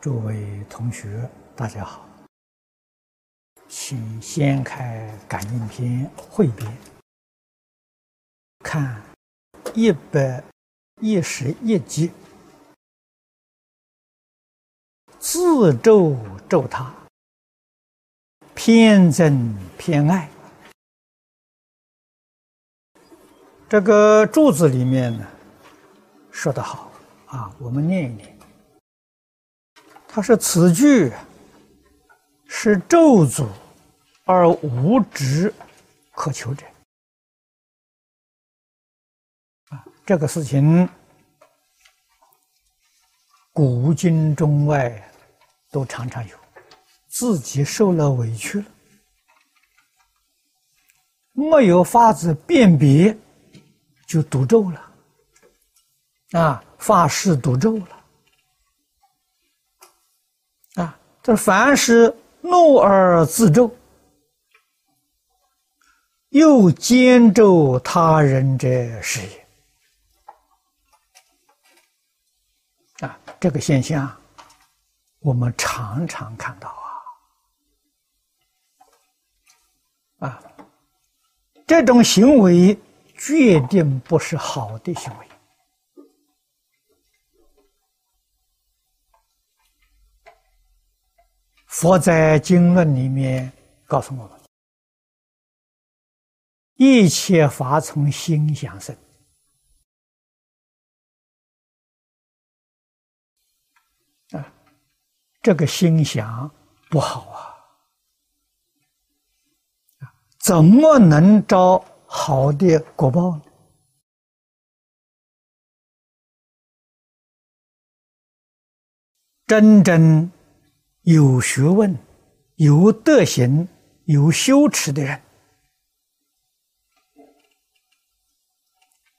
诸位同学，大家好，请先开感应篇汇编，看一百一十一集，自咒咒他，偏憎偏爱。这个柱子里面呢，说得好啊，我们念一念。他说：“此句是咒诅而无执可求者。”啊，这个事情古今中外都常常有，自己受了委屈了，没有法子辨别，就赌咒了，啊，发誓赌咒了。这凡是怒而自咒，又兼咒他人者是也。啊，这个现象我们常常看到啊，啊，这种行为决定不是好的行为。佛在经论里面告诉我们：一切法从心想生。啊，这个心想不好啊，怎么能招好的果报呢？真正。有学问、有德行、有修持的人，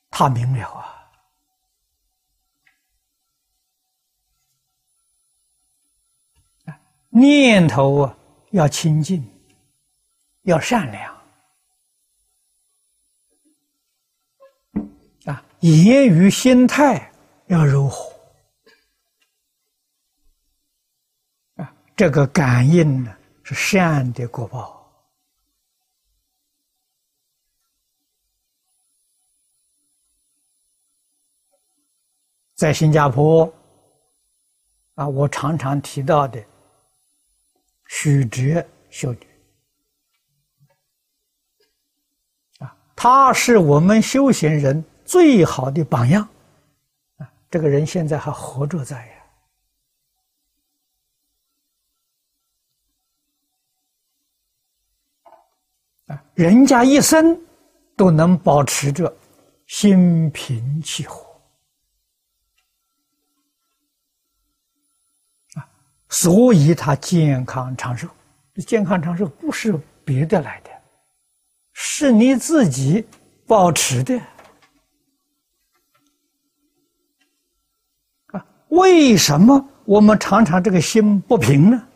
他明了啊！念头啊，要清净，要善良啊，言语心态要柔和。这个感应呢，是善的果报。在新加坡，啊，我常常提到的许哲修女，啊，他是我们修行人最好的榜样，啊，这个人现在还活着在呀。人家一生都能保持着心平气和啊，所以他健康长寿。健康长寿不是别的来的，是你自己保持的啊。为什么我们常常这个心不平呢？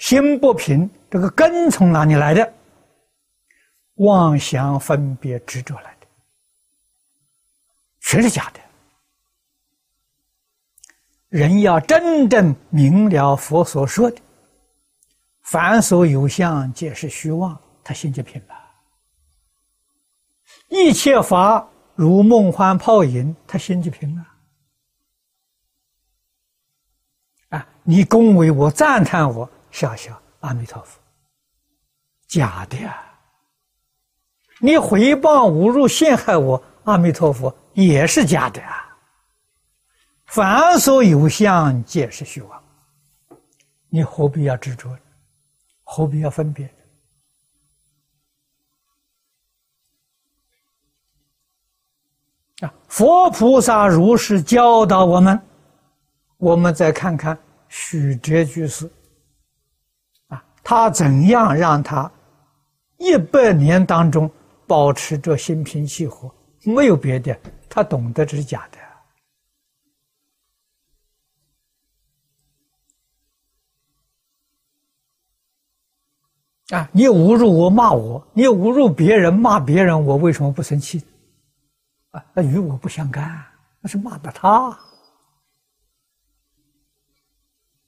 心不平，这个根从哪里来的？妄想、分别、执着来的，全是假的。人要真正明了佛所说的“凡所有相，皆是虚妄”，他心就平了。一切法如梦幻泡影，他心就平了。啊，你恭维我，赞叹我。笑笑，阿弥陀佛，假的啊！你诽谤、侮辱、陷害我，阿弥陀佛也是假的啊！凡所有相，皆是虚妄。你何必要执着？何必要分别？啊！佛菩萨如是教导我们，我们再看看许哲居士。他怎样让他一百年当中保持着心平气和？没有别的，他懂得这是假的啊！你侮辱我、骂我，你侮辱别人、骂别人，我为什么不生气？啊，那与我不相干。那是骂的他。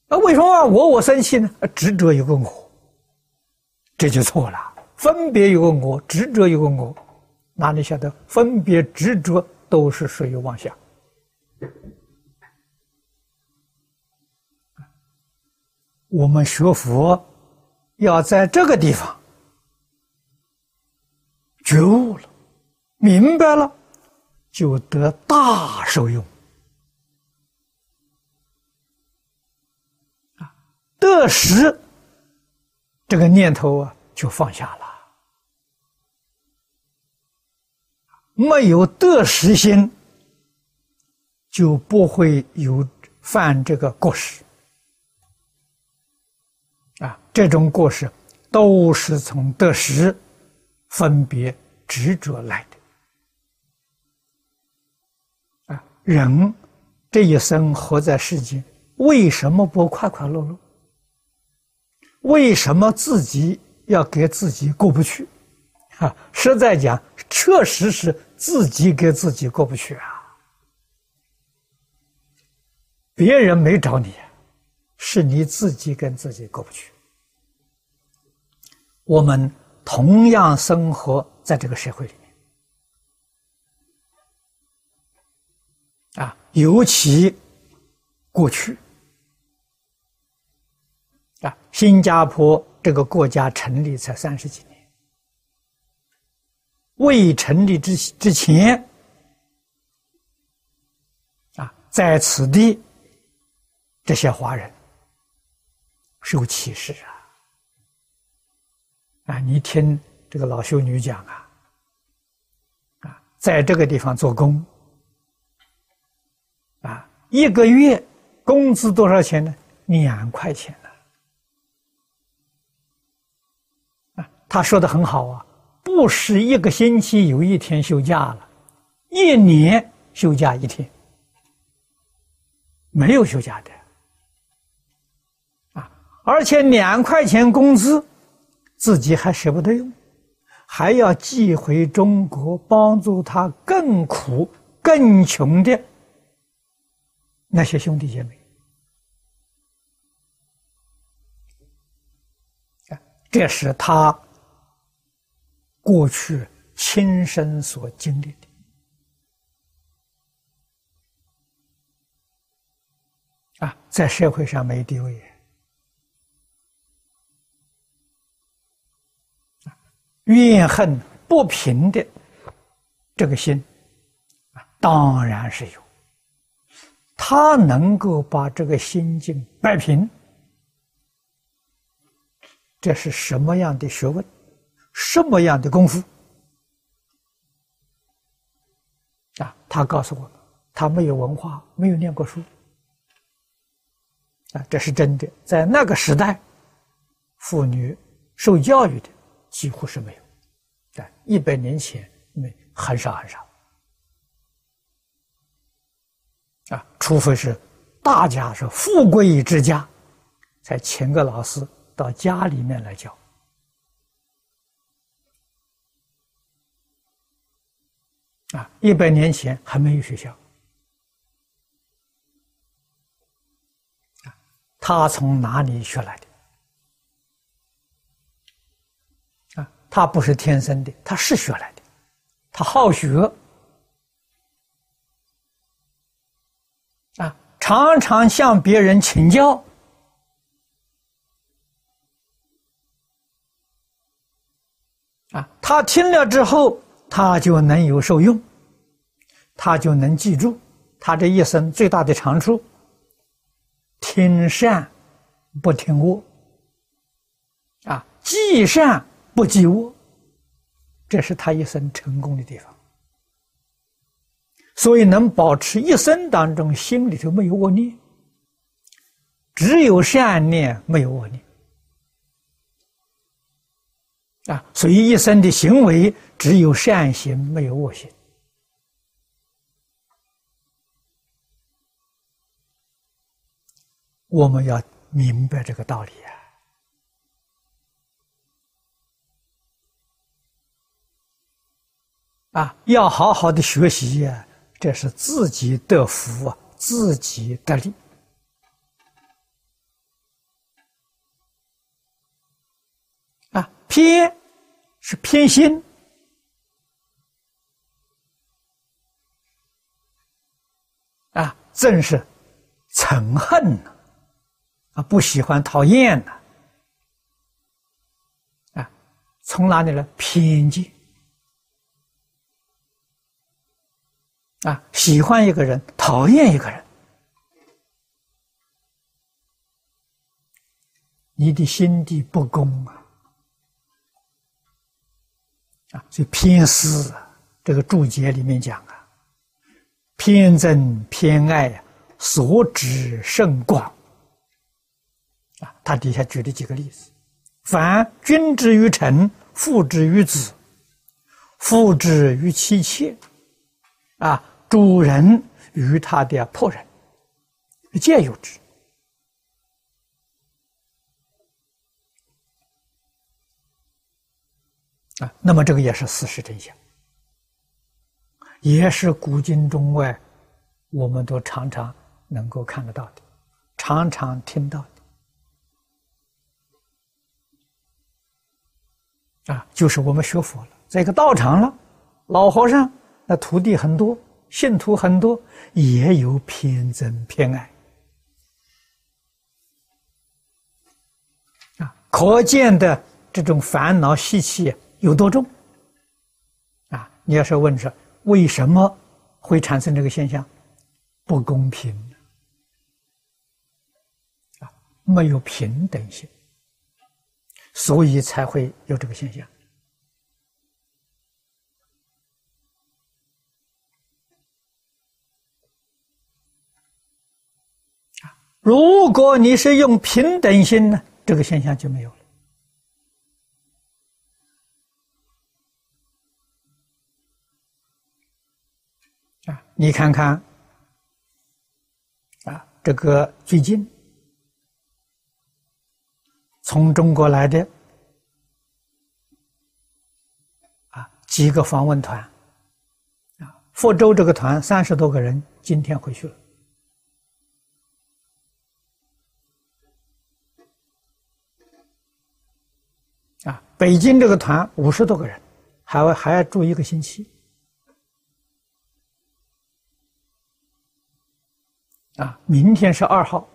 那为什么我我生气呢？执着有个我，这就错了。分别有个我，执着有个我，哪里晓得分别执着都是属于妄想？我们学佛要在这个地方觉悟了，明白了，就得大受用！得时这个念头啊，就放下了。没有得失心，就不会有犯这个过失啊！这种过失都是从得失、分别、执着来的啊！人这一生活在世间，为什么不快快乐乐？为什么自己要给自己过不去？啊，实在讲，确实是自己给自己过不去啊。别人没找你，是你自己跟自己过不去。我们同样生活在这个社会里面，啊，尤其过去，啊，新加坡这个国家成立才三十几年。未成立之之前，啊，在此地，这些华人受歧视啊！啊，你听这个老修女讲啊，啊，在这个地方做工，啊，一个月工资多少钱呢？两块钱他说的很好啊。不是一个星期有一天休假了，一年休假一天，没有休假的啊！而且两块钱工资，自己还舍不得用，还要寄回中国，帮助他更苦、更穷的那些兄弟姐妹这是他。过去亲身所经历的啊，在社会上没地位，怨恨不平的这个心啊，当然是有。他能够把这个心境摆平，这是什么样的学问？什么样的功夫啊？他告诉我，他没有文化，没有念过书啊，这是真的。在那个时代，妇女受教育的几乎是没有，在一百年前没很少很少啊，除非是大家是富贵之家，才请个老师到家里面来教。啊，一百年前还没有学校。他从哪里学来的？啊，他不是天生的，他是学来的。他好学，啊，常常向别人请教。啊，他听了之后。他就能有受用，他就能记住，他这一生最大的长处，听善不听恶，啊，记善不记恶，这是他一生成功的地方。所以能保持一生当中心里头没有恶念，只有善念，没有恶念。啊，所以一生的行为只有善行，没有恶行。我们要明白这个道理啊！啊，要好好的学习呀，这是自己得福啊，自己得利偏是偏心啊，正是憎恨呢啊，不喜欢、讨厌呢啊，从哪里来？偏见。啊，喜欢一个人，讨厌一个人，你的心地不公啊！啊，所以偏私，这个注解里面讲啊，偏憎偏爱，所指甚广。啊，他底下举了几个例子：凡君之于臣，父之于子，父之于妻妾，啊。主人与他的仆人皆有之啊，那么这个也是事实真相，也是古今中外我们都常常能够看得到的，常常听到的啊，就是我们学佛了，在一个道场了，老和尚那徒弟很多。信徒很多，也有偏憎偏爱啊，可见的这种烦恼习气有多重啊！你要是问说为什么会产生这个现象？不公平啊，没有平等性，所以才会有这个现象。如果你是用平等心呢，这个现象就没有了。你看看，啊，这个最近从中国来的啊几个访问团，啊，福州这个团三十多个人，今天回去了。啊，北京这个团五十多个人，还还要住一个星期。啊，明天是二号，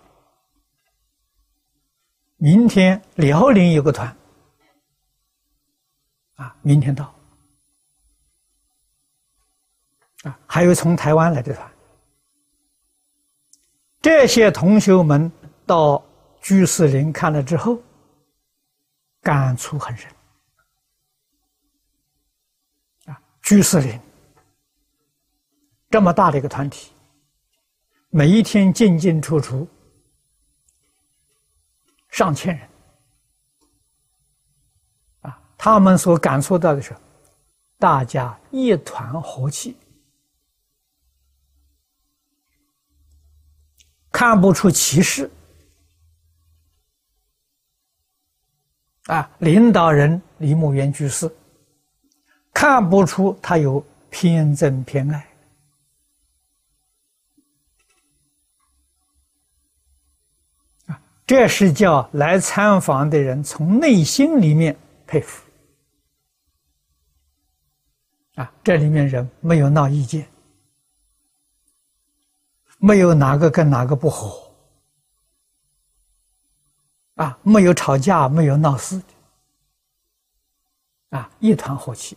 明天辽宁有个团，啊，明天到。啊，还有从台湾来的团，这些同学们到居士林看了之后。感触很深啊！居士林这么大的一个团体，每一天进进出出上千人。啊，他们所感受到的是，大家一团和气，看不出歧视。啊，领导人李牧原居士看不出他有偏正偏爱。这是叫来参访的人从内心里面佩服啊，这里面人没有闹意见，没有哪个跟哪个不和。啊，没有吵架，没有闹事，啊，一团和气。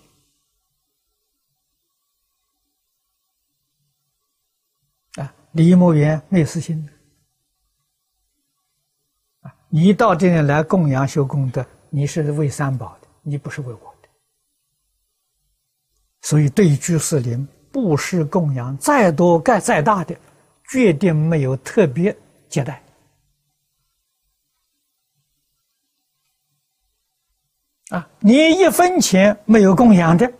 啊，李牧原没有私心的，你到这里来供养修功德，你是为三宝的，你不是为我的，所以对居士林布施供养再多盖再大的，决定没有特别接待。啊，你一分钱没有供养的，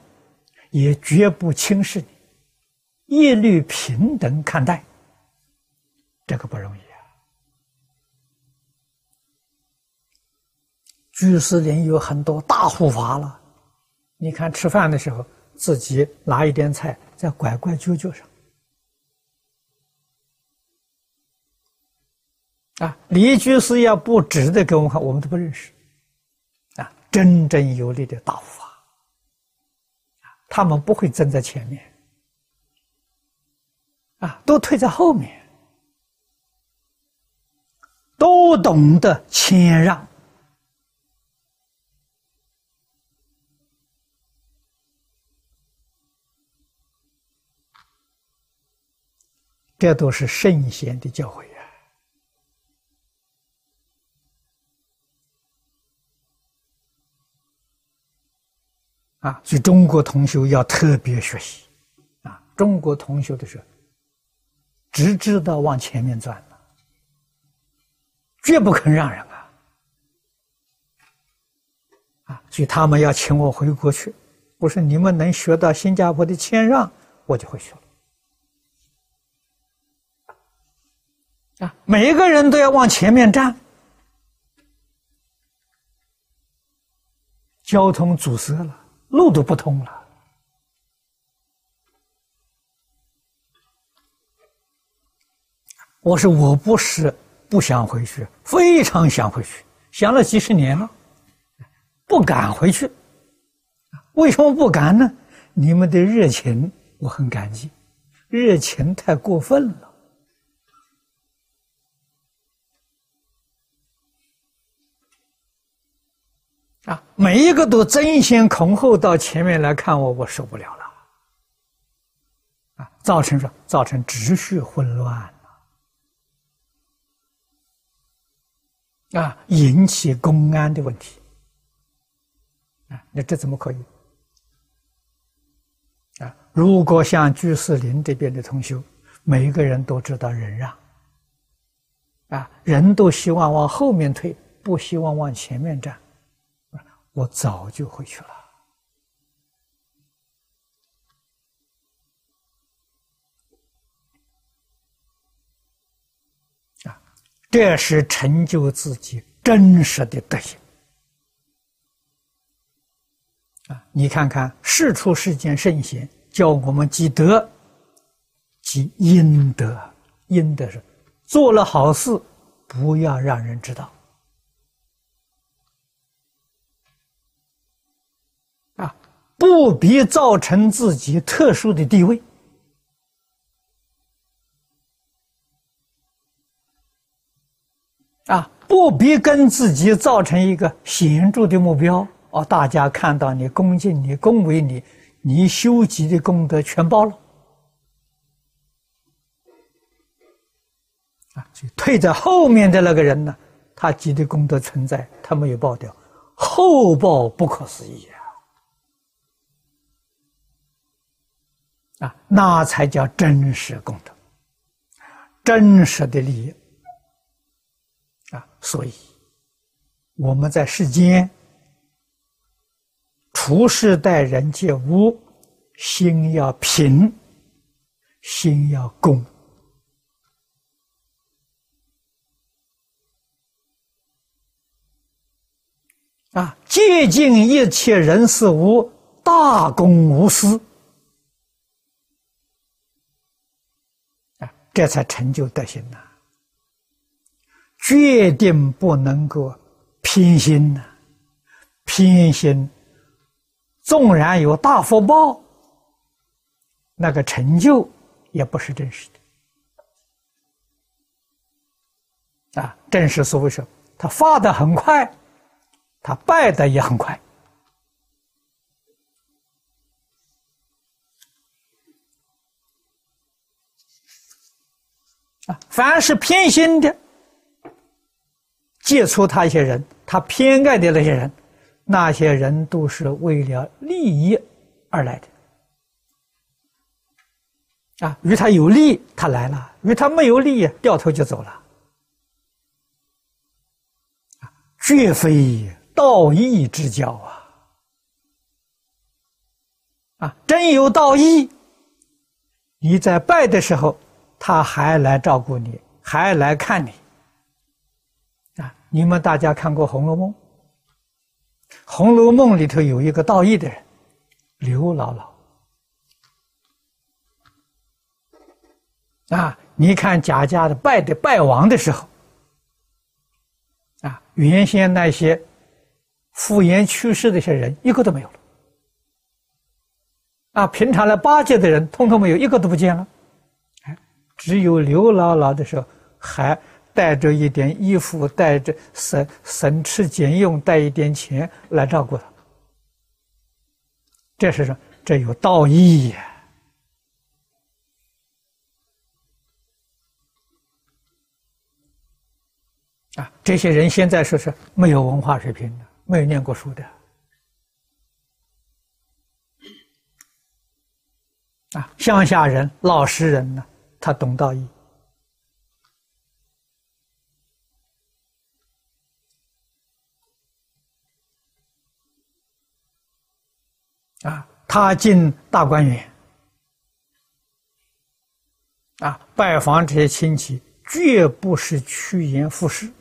也绝不轻视你，一律平等看待，这个不容易居士林有很多大护法了。你看吃饭的时候，自己拿一点菜在拐拐角角上，啊，李居士要不值的给我们看，我们都不认识。啊，真正有力的大护法，他们不会站在前面，啊，都退在后面。都懂得谦让，这都是圣贤的教诲呀！啊，所以中国同学要特别学习啊！中国同学的时候，只知道往前面转了，绝不肯让人啊！啊，所以他们要请我回国去，我说你们能学到新加坡的谦让，我就会学了。啊，每一个人都要往前面站，交通阻塞了，路都不通了。我说我不是不想回去，非常想回去，想了几十年了，不敢回去。为什么不敢呢？你们的热情我很感激，热情太过分了。啊，每一个都争先恐后到前面来看我，我受不了了。啊，造成什么造成秩序混乱啊，引起公安的问题。啊，那这怎么可以？啊，如果像居士林这边的同修，每一个人都知道忍让，啊，人都希望往后面退，不希望往前面站。我早就回去了啊！这是成就自己真实的德行啊！你看看世出世间圣贤教我们积德、积阴德，阴德是做了好事，不要让人知道。不必造成自己特殊的地位啊！不必跟自己造成一个显著的目标哦，大家看到你恭敬你、恭维你，你修集的功德全报了啊！退在后面的那个人呢，他积的功德存在，他没有报掉，后报不可思议啊！啊，那才叫真实功德，真实的利益啊！所以我们在世间处事待人接物，心要平，心要公啊！接近一切人事物，大公无私。这才成就德行呐！决定不能够偏心呐，偏心，纵然有大福报，那个成就也不是真实的。啊，正是所谓说，他发的很快，他败的也很快。凡是偏心的，接触他一些人，他偏爱的那些人，那些人都是为了利益而来的。啊，与他有利，他来了；与他没有利，掉头就走了。绝非道义之交啊！啊，真有道义，你在拜的时候。他还来照顾你，还来看你，啊！你们大家看过《红楼梦》？《红楼梦》里头有一个道义的人，刘姥姥。啊！你看贾家的败的败亡的时候，啊原先那些复言去世的一些人，一个都没有了。啊，平常来巴结的人，通通没有，一个都不见了。只有刘姥姥的时候，还带着一点衣服，带着省省吃俭用，带一点钱来照顾他。这是说，这有道义呀！啊，这些人现在说是没有文化水平的，没有念过书的。啊，乡下人、老实人呢，他懂道义。啊，他进大观园，啊，拜访这些亲戚，绝不是趋炎附势，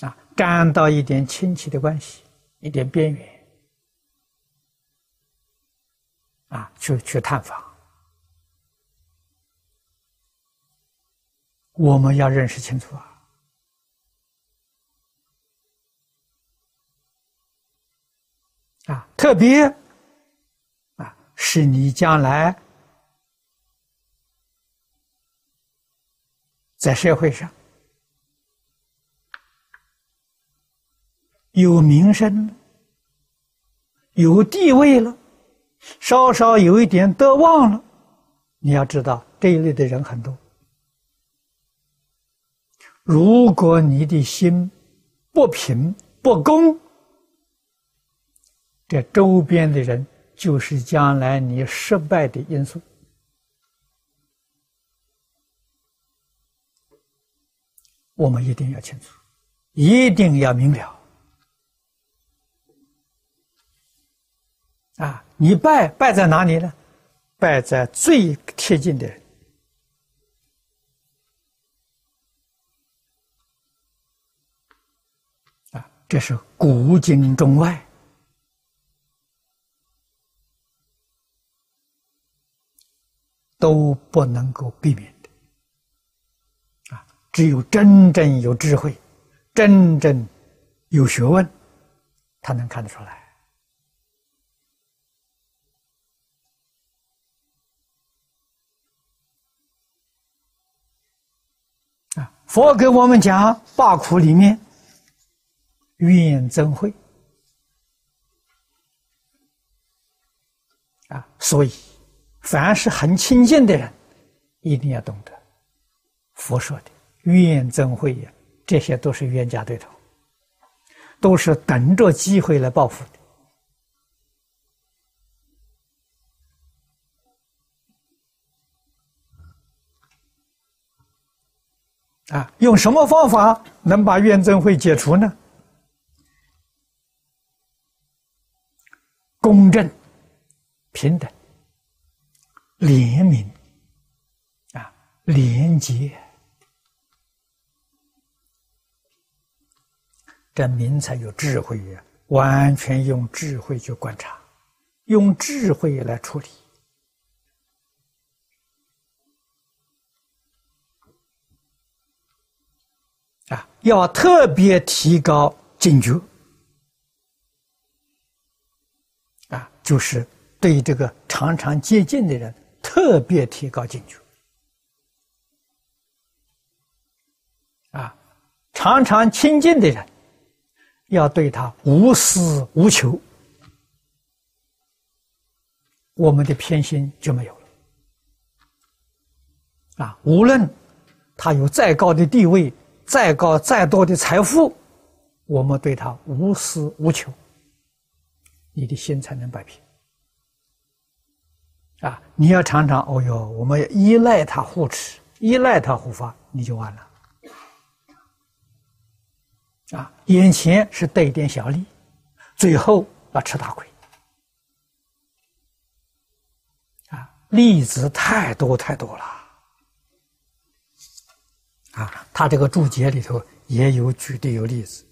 啊，沾到一点亲戚的关系，一点边缘。啊，去去探访，我们要认识清楚啊！啊，特别啊，是你将来在社会上有名声，有地位了。稍稍有一点得望了，你要知道这一类的人很多。如果你的心不平不公，这周边的人就是将来你失败的因素。我们一定要清楚，一定要明了。啊，你败败在哪里呢？败在最贴近的人。这是古今中外都不能够避免的。啊，只有真正有智慧、真正有学问，他能看得出来。佛给我们讲八苦里面，怨憎会啊，所以凡是很亲近的人，一定要懂得佛说的怨憎会呀，这些都是冤家对头，都是等着机会来报复的。啊，用什么方法能把怨憎会解除呢？公正、平等、怜悯，啊，廉洁，这民才有智慧呀！完全用智慧去观察，用智慧来处理。啊，要特别提高警觉，就是对这个常常接近的人特别提高警觉，啊，常常亲近的人要对他无私无求，我们的偏心就没有了，啊，无论他有再高的地位。再高再多的财富，我们对他无私无求，你的心才能摆平。啊，你要常常哦哟，我们依赖他护持，依赖他护法，你就完了。啊，眼前是得一点小利，最后要吃大亏。啊，例子太多太多了。啊，他这个注解里头也有举的有例子，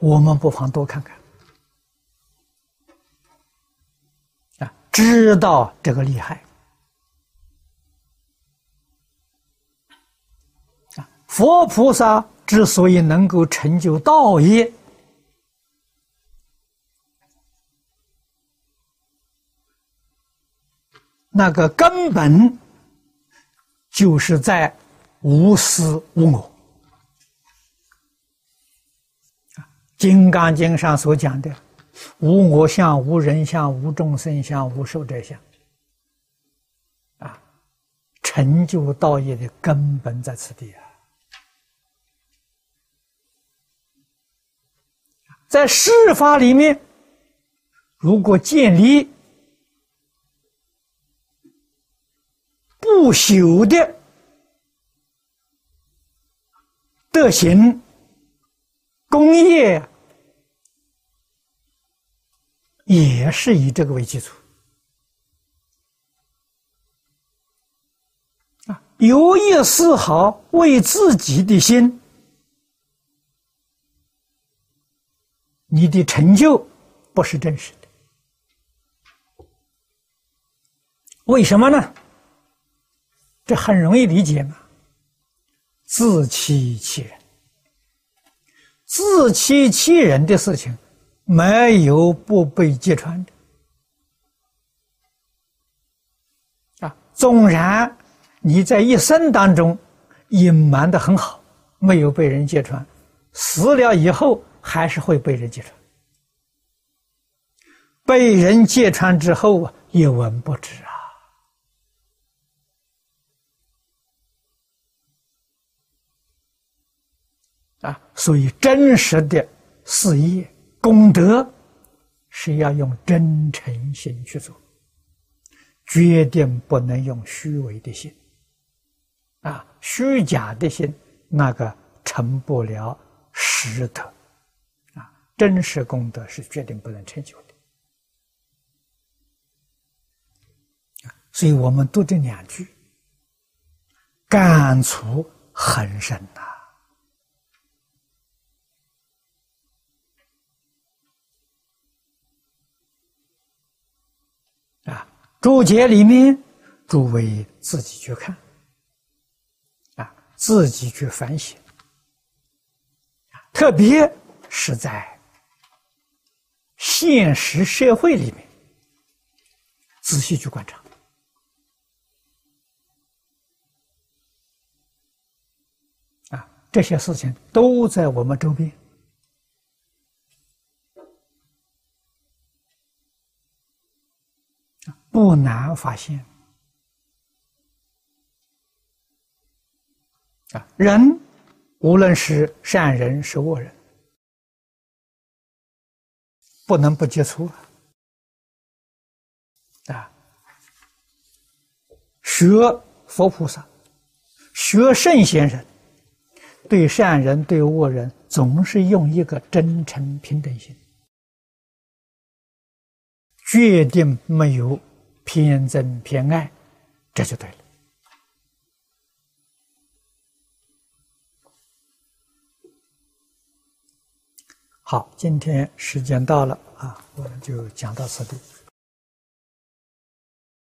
我们不妨多看看，啊，知道这个厉害。啊，佛菩萨之所以能够成就道业，那个根本就是在无私无我。金刚经》上所讲的“无我相、无人相、无众生相、无寿者相”，啊，成就道业的根本在此地啊！在世法里面，如果建立不朽的德行、功业。也是以这个为基础啊，有意丝毫为自己的心，你的成就不是真实的。为什么呢？这很容易理解嘛，自欺欺人，自欺欺人的事情。没有不被揭穿的啊！纵然你在一生当中隐瞒的很好，没有被人揭穿，死了以后还是会被人揭穿。被人揭穿之后啊，一文不值啊！啊，所以真实的事业。功德是要用真诚心去做，决定不能用虚伪的心，啊，虚假的心那个成不了实德，啊，真实功德是决定不能成就的。所以我们读这两句，感触很深呐。注解里面，诸位自己去看，啊，自己去反省，特别是在现实社会里面，仔细去观察，啊，这些事情都在我们周边。不难发现啊，人无论是善人是恶人，不能不接触啊。学佛菩萨，学圣贤人，对善人对恶人，总是用一个真诚平等心，决定没有。偏憎偏爱，这就对了。好，今天时间到了啊，我们就讲到此地。